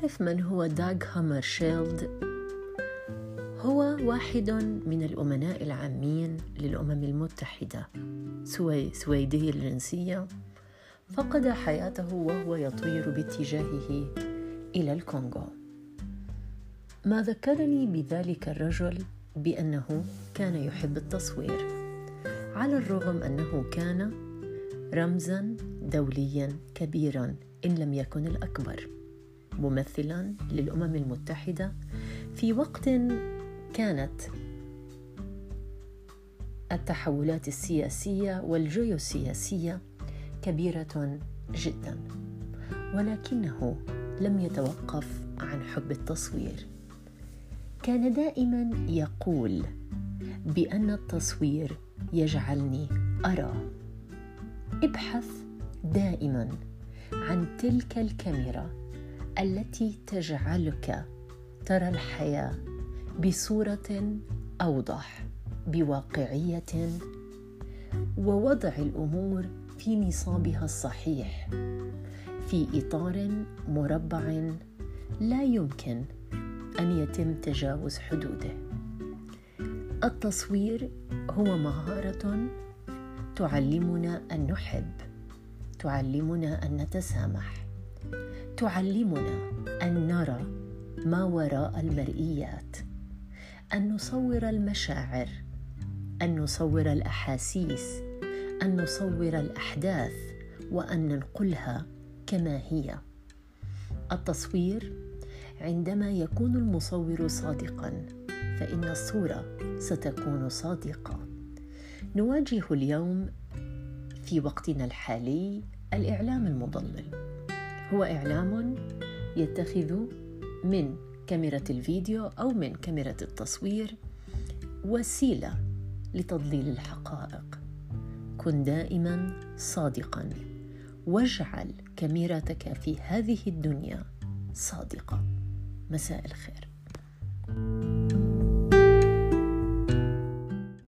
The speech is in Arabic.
تعرف من هو داغ هامرشيلد؟ هو واحد من الأمناء العامين للأمم المتحدة سوي سويدي الجنسية. فقد حياته وهو يطير باتجاهه إلى الكونغو. ما ذكرني بذلك الرجل بأنه كان يحب التصوير على الرغم أنه كان رمزا دوليا كبيرا إن لم يكن الأكبر. ممثلا للأمم المتحدة في وقت كانت التحولات السياسية والجيوسياسية كبيرة جدا ولكنه لم يتوقف عن حب التصوير. كان دائما يقول بأن التصوير يجعلني أرى. ابحث دائما عن تلك الكاميرا التي تجعلك ترى الحياة بصورة أوضح بواقعية ووضع الأمور في نصابها الصحيح في إطار مربع لا يمكن أن يتم تجاوز حدوده. التصوير هو مهارة تعلمنا أن نحب تعلمنا أن نتسامح. تعلمنا أن نرى ما وراء المرئيات أن نصور المشاعر أن نصور الأحاسيس أن نصور الأحداث وأن ننقلها كما هي. التصوير عندما يكون المصور صادقا فإن الصورة ستكون صادقة. نواجه اليوم في وقتنا الحالي الإعلام المضلل. هو إعلام يتخذ من كاميرا الفيديو أو من كاميرا التصوير وسيلة لتضليل الحقائق. كن دائما صادقا. واجعل كاميرتك في هذه الدنيا صادقة. مساء الخير. thank you